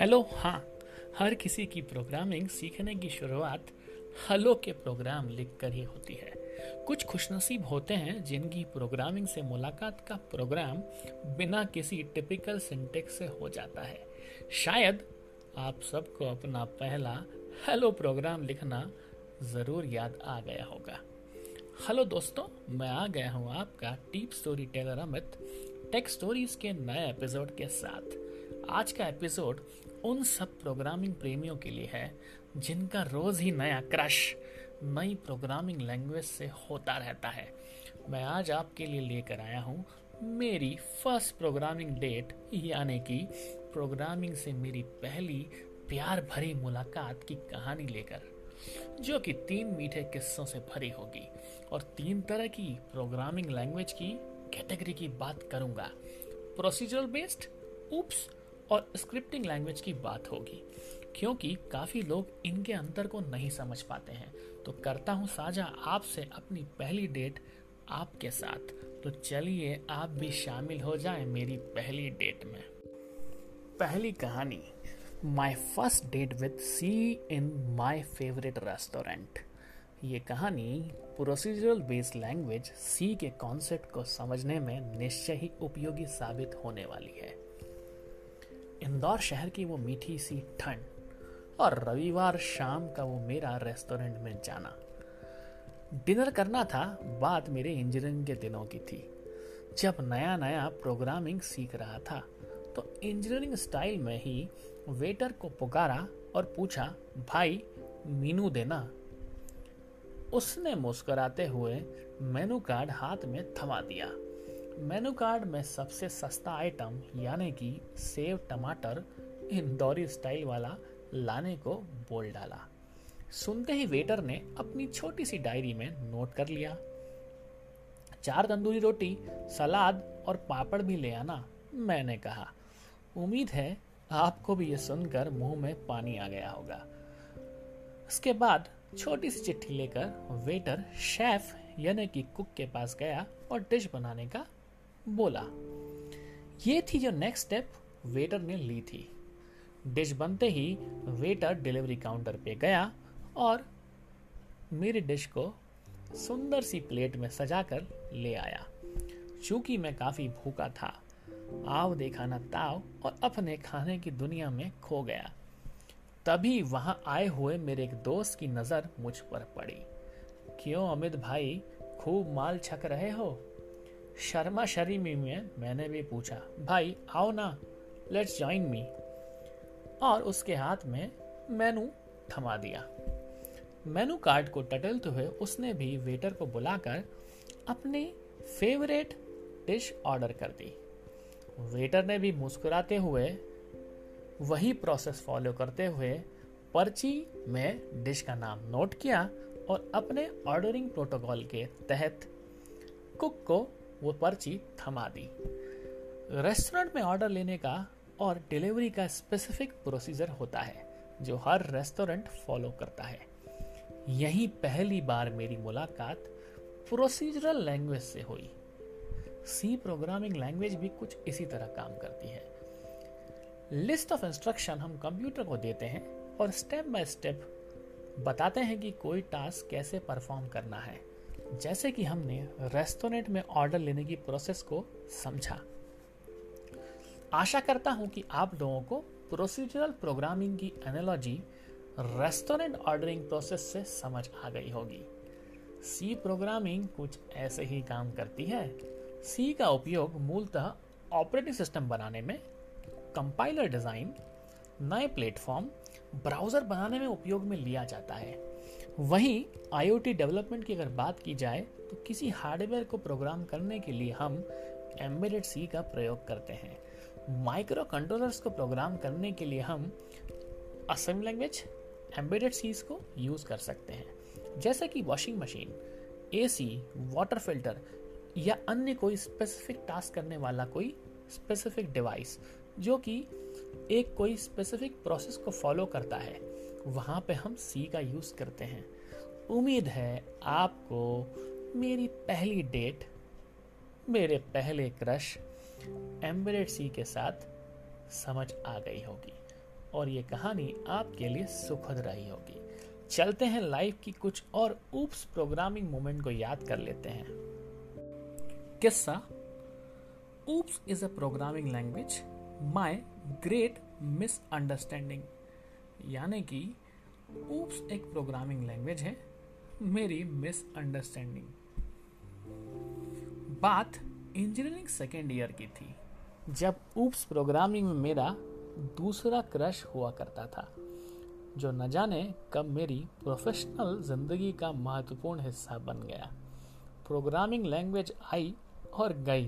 Hello हाँ। हर किसी की प्रोग्रामिंग सीखने की शुरुआत हेलो के प्रोग्राम लिखकर ही होती है। कुछ खुशनसीब होते हैं जिनकी प्रोग्रामिंग से मुलाकात का प्रोग्राम बिना किसी टिपिकल सिंटेक्स से हो जाता है। शायद आप सबको अपना पहला हेलो प्रोग्राम लिखना ज़रूर याद आ गया होगा। हेलो दोस्तों, मैं आ गया हूँ आपका tip storyteller Amit tech stories के नए एपिसोड के साथ। आज का एपिसोड उन सब प्रोग्रामिंग प्रेमियों के लिए है, जिनका रोज ही नया क्रश नई प्रोग्रामिंग लैंग्वेज से होता रहता है। मैं आज आपके लिए लेकर आया हूँ मेरी फ़र्स्ट प्रोग्रामिंग डेट यानी कि प्रोग्रामिंग से मेरी पहली प्यार भरी मुलाकात की कहानी लेकर, जो कि तीन मीठे किस्सों से भरी होगी। और तीन तरह की प्रोग्रामिंग लैंग्वेज की कैटेगरी की बात करूँगा। प्रोसीजरल बेस्ड उप्स और स्क्रिप्टिंग लैंग्वेज की बात होगी, क्योंकि काफ़ी लोग इनके अंतर को नहीं समझ पाते हैं। तो करता हूँ साझा आपसे अपनी पहली डेट आपके साथ। तो चलिए आप भी शामिल हो जाएँ मेरी पहली डेट में। पहली कहानी my first date with C in my favourite restaurant ये कहानी प्रोसीजरल बेस्ड लैंग्वेज सी के कॉन्सेप्ट को समझने में निश्चय ही उपयोगी साबित होने वाली है। इंदौर शहर की वो मीठी सी ठंड और रविवार शाम का वो मेरा रेस्टोरेंट में जाना। डिनर करना था, बात मेरे इंजीनियरिंग के दिनों की थी। जब नया नया प्रोग्रामिंग सीख रहा था तो इंजीनियरिंग स्टाइल में ही वेटर को पुकारा और पूछा, भाई, मीनू देना? उसने मुस्कुराते हुए मेनू कार्ड हाथ में थमा दिया। मेनू कार्ड में सबसे सस्ता आइटम यानी कि सेव टमाटर इंदौरी स्टाइल वाला लाने को बोल डाला। सुनते ही वेटर ने अपनी छोटी सी डायरी में नोट कर लिया। चार तंदूरी रोटी, सलाद और पापड़ भी ले आना, मैंने कहा। उम्मीद है आपको भी ये सुनकर मुँह में पानी आ गया होगा। उसके बाद छोटी सी चिट्ठी लेकर वेटर, शेफ यानी कि कुक के पास गया और डिश बनाने का बोला, ये थी जो नेक्स्ट स्टेप वेटर ने ली थी। डिश बनते ही वेटर डिलीवरी काउंटर पे गया और मेरी डिश को सुंदर सी प्लेट में सजाकर ले आया। चूँकि मैं काफ़ी भूखा था, आव देखा ना ताव और अपने खाने की दुनिया में खो गया। तभी वहाँ आए हुए मेरे एक दोस्त की नज़र मुझ पर पड़ी। क्यों अमित भाई, खूब माल छक रहे हो? शर्मा शरीमी में मैंने भी पूछा, भाई, आओ ना लेट्स ज्वाइन मी और उसके हाथ में मेनू थमा दिया। मेनू कार्ड को टटलते हुए उसने भी वेटर को बुलाकर अपनी फेवरेट डिश ऑर्डर कर दी। वेटर ने भी मुस्कुराते हुए, वही प्रोसेस फॉलो करते हुए पर्ची में डिश का नाम नोट किया और अपने ऑर्डरिंग प्रोटोकॉल के तहत कुक को वो पर्ची थमा दी। रेस्टोरेंट में ऑर्डर लेने का और डिलीवरी का स्पेसिफिक प्रोसीजर होता है, जो हर रेस्टोरेंट फॉलो करता है। यही पहली बार मेरी मुलाकात प्रोसीजरल लैंग्वेज से हुई। सी प्रोग्रामिंग लैंग्वेज भी कुछ इसी तरह काम करती है। लिस्ट ऑफ़ इंस्ट्रक्शन हम कंप्यूटर को देते हैं और स्टेप बाय स्टेप बताते हैं कि कोई टास्क कैसे परफॉर्म करना है। जैसे कि हमने रेस्टोरेंट में ऑर्डर लेने की प्रोसेस को समझा। आशा करता हूँ कि आप लोगों को प्रोसीजरल प्रोग्रामिंग की एनोलॉजी रेस्टोरेंट ऑर्डरिंग प्रोसेस से समझ आ गई होगी। सी प्रोग्रामिंग कुछ ऐसे ही काम करती है। सी का उपयोग मूलतः ऑपरेटिंग सिस्टम बनाने में, कंपाइलर डिज़ाइन, नए प्लेटफॉर्म, ब्राउज़र बनाने में उपयोग में लिया जाता है। वहीं आईओटी डेवलपमेंट की अगर बात की जाए तो किसी हार्डवेयर को प्रोग्राम करने के लिए हम एम्बेडेड सी का प्रयोग करते हैं। माइक्रो कंट्रोलर्स को प्रोग्राम करने के लिए हम असम लैंग्वेज एम्बेडेड सीज को यूज़ कर सकते हैं। जैसे कि washing machine AC water filter या अन्य कोई स्पेसिफिक टास्क करने वाला कोई स्पेसिफिक डिवाइस जो कि एक कोई स्पेसिफिक प्रोसेस को फॉलो करता है। वहाँ पे हम सी का यूज़ करते हैं। उम्मीद है आपको मेरी पहली डेट, मेरे पहले क्रश एम्बेडेड सी के साथ समझ आ गई होगी और ये कहानी आपके लिए सुखद रही होगी। चलते हैं लाइफ की कुछ और ऊप्स प्रोग्रामिंग मोमेंट को याद कर लेते हैं। किस्सा। OOPS is a programming language. My great misunderstanding. यानी कि ऊप्स एक प्रोग्रामिंग लैंग्वेज है, मेरी मिसअंडरस्टैंडिंग बात इंजीनियरिंग सेकेंड ईयर की थी, जब ऊप्स प्रोग्रामिंग में मेरा दूसरा क्रश हुआ करता था, जो न जाने कब मेरी प्रोफेशनल ज़िंदगी का महत्वपूर्ण हिस्सा बन गया। प्रोग्रामिंग लैंग्वेज आई और गई,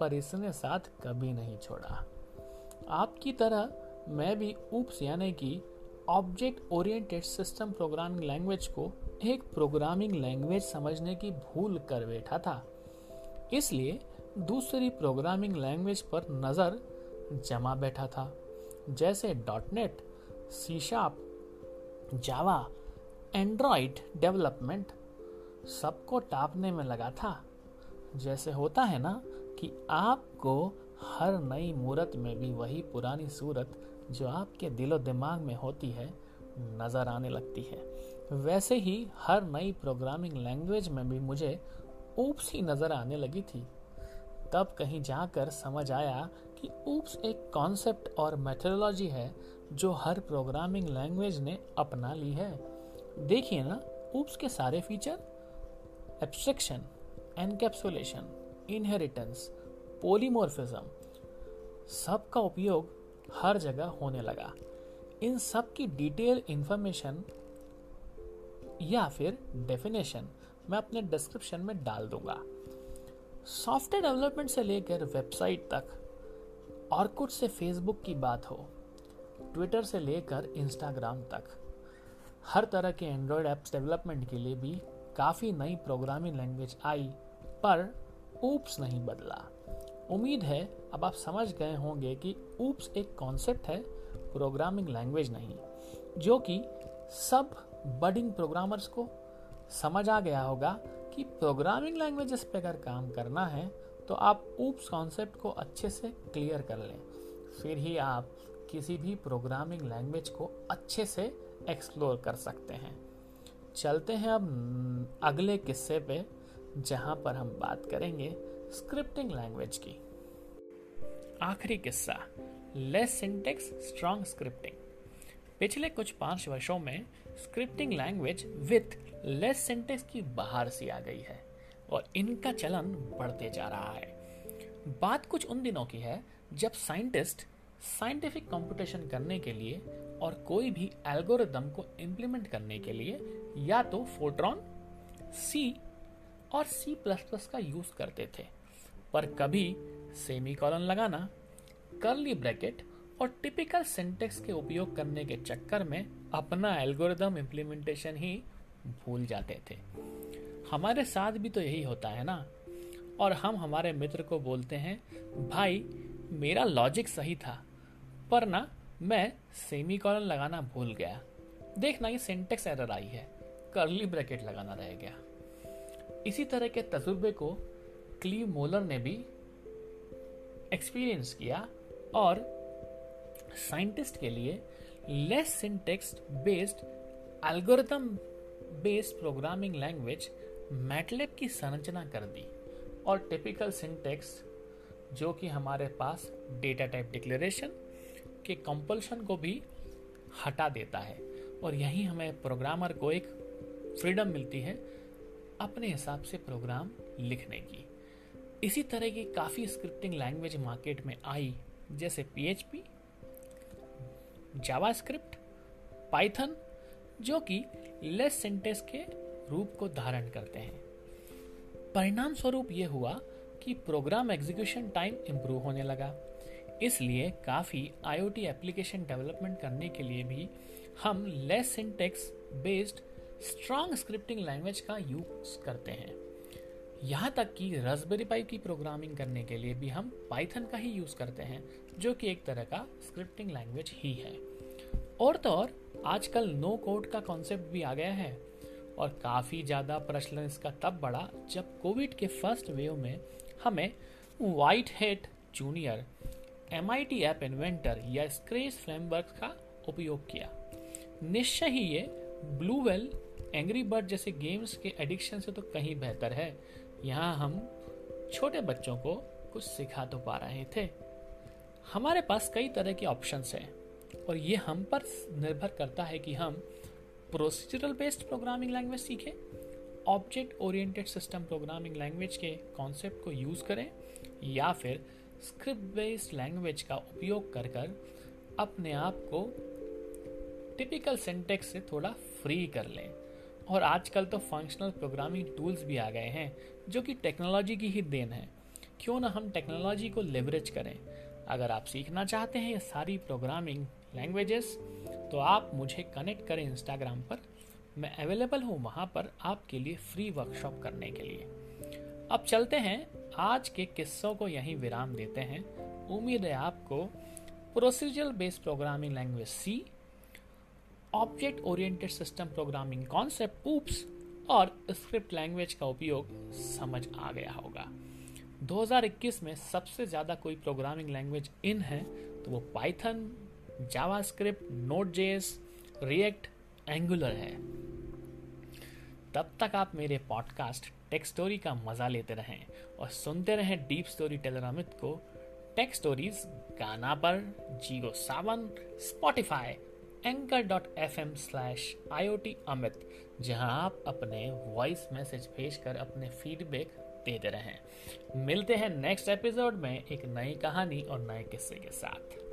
पर इसने साथ कभी नहीं छोड़ा। आपकी तरह मैं भी ऊप्स यानी कि object oriented system programming language को एक प्रोग्रामिंग लैंग्वेज समझने की भूल कर बैठा था। इसलिए दूसरी प्रोग्रामिंग लैंग्वेज पर नज़र जमा बैठा था। जैसे. Dot net C Java android development सबको टापने में लगा था। जैसे होता है ना कि आपको हर नई मूर्त में भी वही पुरानी सूरत जो आपके दिलो दिमाग में होती है, नज़र आने लगती है। वैसे ही हर नई प्रोग्रामिंग लैंग्वेज में भी मुझे ऊप्स ही नज़र आने लगी थी। तब कहीं जाकर समझ आया कि ऊप्स एक कॉन्सेप्ट और मेथोडोलॉजी है जो हर प्रोग्रामिंग लैंग्वेज ने अपना ली है। देखिए ना ऊप्स के सारे feature abstraction encapsulation inheritance polymorphism. सबका उपयोग हर जगह होने लगा। इन सब की डिटेल इंफॉर्मेशन या फिर डेफिनेशन मैं अपने डिस्क्रिप्शन में डाल दूँगा। सॉफ्टवेयर डेवलपमेंट से लेकर वेबसाइट तक, और कुछ से फेसबुक की बात हो, ट्विटर से लेकर इंस्टाग्राम तक, हर तरह के एंड्रॉयड ऐप्स डेवलपमेंट के लिए भी काफ़ी नई प्रोग्रामिंग लैंग्वेज आई, पर ऊप्स नहीं बदला। उम्मीद है अब आप समझ गए होंगे कि ऊप्स एक कॉन्सेप्ट है प्रोग्रामिंग लैंग्वेज नहीं, जो कि सब बडिंग प्रोग्रामर्स को समझ आ गया होगा कि प्रोग्रामिंग लैंग्वेजेस पे अगर काम करना है तो आप ऊप्स कॉन्सेप्ट को अच्छे से क्लियर कर लें। फिर ही आप किसी भी प्रोग्रामिंग लैंग्वेज को अच्छे से एक्सप्लोर कर सकते हैं। चलते हैं अब अगले किस्से पे, जहाँ पर हम बात करेंगे स्क्रिप्टिंग लैंग्वेज की। आखिरी किस्सा लेस सिंटेक्स स्ट्रॉन्ग स्क्रिप्टिंग पिछले कुछ पाँच वर्षों में scripting language with less syntax की बाहर सी आ गई है और इनका चलन बढ़ते जा रहा है। बात कुछ उन दिनों की है जब साइंटिस्ट साइंटिफिक कंप्यूटेशन करने के लिए और कोई भी एल्गोरिदम को इम्प्लीमेंट करने के लिए या तो फोट्रॉन सी और सी प्लस प्लस का यूज़ करते थे। पर कभी सेमी कॉलन लगाना करली ब्रैकेट और टिपिकल सिंटेक्स के उपयोग करने के चक्कर में अपना एल्गोरिदम इम्प्लीमेंटेशन ही भूल जाते थे। हमारे साथ भी तो यही होता है ना? और हम हमारे मित्र को बोलते हैं, भाई, मेरा लॉजिक सही था, पर ना मैं सेमी कॉलन लगाना भूल गया। देखना ये सिंटेक्स एरर आई है करली ब्रैकेट लगाना रह गया। इसी तरह के तजुर्बे को क्लीव मोलर ने भी एक्सपीरियंस किया और साइंटिस्ट के लिए less syntax based algorithm based programming language MATLAB की संरचना कर दी और टिपिकल सिंटेक्स जो कि हमारे पास डेटा टाइप डिक्लेरेशन के कंपल्शन को भी हटा देता है और यही हमें प्रोग्रामर को एक फ्रीडम मिलती है अपने हिसाब से प्रोग्राम लिखने की। इसी तरह की काफ़ी स्क्रिप्टिंग लैंग्वेज मार्केट में आई, जैसे पी जावास्क्रिप्ट पाइथन जो कि लेस सेंटेंस के रूप को धारण करते हैं। परिणाम स्वरूप यह हुआ कि प्रोग्राम एग्जीक्यूशन टाइम इम्प्रूव होने लगा। इसलिए काफ़ी आईओटी एप्लीकेशन डेवलपमेंट करने के लिए भी हम less syntax based strong scripting language का यूज़ करते हैं। यहाँ तक कि रसबेरी पाई की प्रोग्रामिंग करने के लिए भी हम पाइथन का ही यूज़ करते हैं, जो कि एक तरह का स्क्रिप्टिंग लैंग्वेज ही है। और तो और, आजकल नो कोड का कॉन्सेप्ट भी आ गया है। और काफ़ी ज़्यादा प्रचलन इसका तब बढ़ा जब कोविड के फ़र्स्ट वेव में हमें white head junior M I T app inventor या स्क्रेच फ्रेमवर्क का उपयोग किया। निश्चय ही ये ब्लू वेल एंग्री बर्ड जैसे गेम्स के एडिक्शन से तो कहीं बेहतर है। यहाँ हम छोटे बच्चों को कुछ सिखा तो पा रहे थे। हमारे पास कई तरह के ऑप्शंस हैं और ये हम पर निर्भर करता है कि हम प्रोसीजरल बेस्ड प्रोग्रामिंग लैंग्वेज सीखें object oriented system programming language के कॉन्सेप्ट को यूज़ करें, या फिर स्क्रिप्ट बेस्ड लैंग्वेज का उपयोग कर कर अपने आप को टिपिकल सेंटेक्स से थोड़ा फ्री कर लें। और आजकल तो फंक्शनल प्रोग्रामिंग टूल्स भी आ गए हैं, जो कि टेक्नोलॉजी की ही देन है। क्यों ना हम टेक्नोलॉजी को लेवरेज करें? अगर आप सीखना चाहते हैं ये सारी प्रोग्रामिंग लैंग्वेजेस तो आप मुझे कनेक्ट करें इंस्टाग्राम पर। मैं अवेलेबल हूँ वहाँ पर आपके लिए फ्री वर्कशॉप करने के लिए। अब चलते हैं। आज के किस्सों को यहीं विराम देते हैं। उम्मीद है आपको procedural based programming language C object oriented system programming concept OOPS और स्क्रिप्ट लैंग्वेज का उपयोग समझ आ गया होगा। 2021 में सबसे ज़्यादा कोई प्रोग्रामिंग लैंग्वेज इन है तो वो Python JavaScript Node JS React Angular है। तब तक आप मेरे पॉडकास्ट टेक स्टोरी का मज़ा लेते रहें और सुनते रहें डीप स्टोरी टेलर अमित को। टेक स्टोरीज गाना पर Jio Saavn Spotify anchor dot F M slash I O T Amit जहाँ आप अपने वॉइस मैसेज भेज कर अपने फीडबैक दे दे रहे। हैं मिलते हैं नेक्स्ट एपिसोड में एक नई कहानी और नए किस्से के साथ।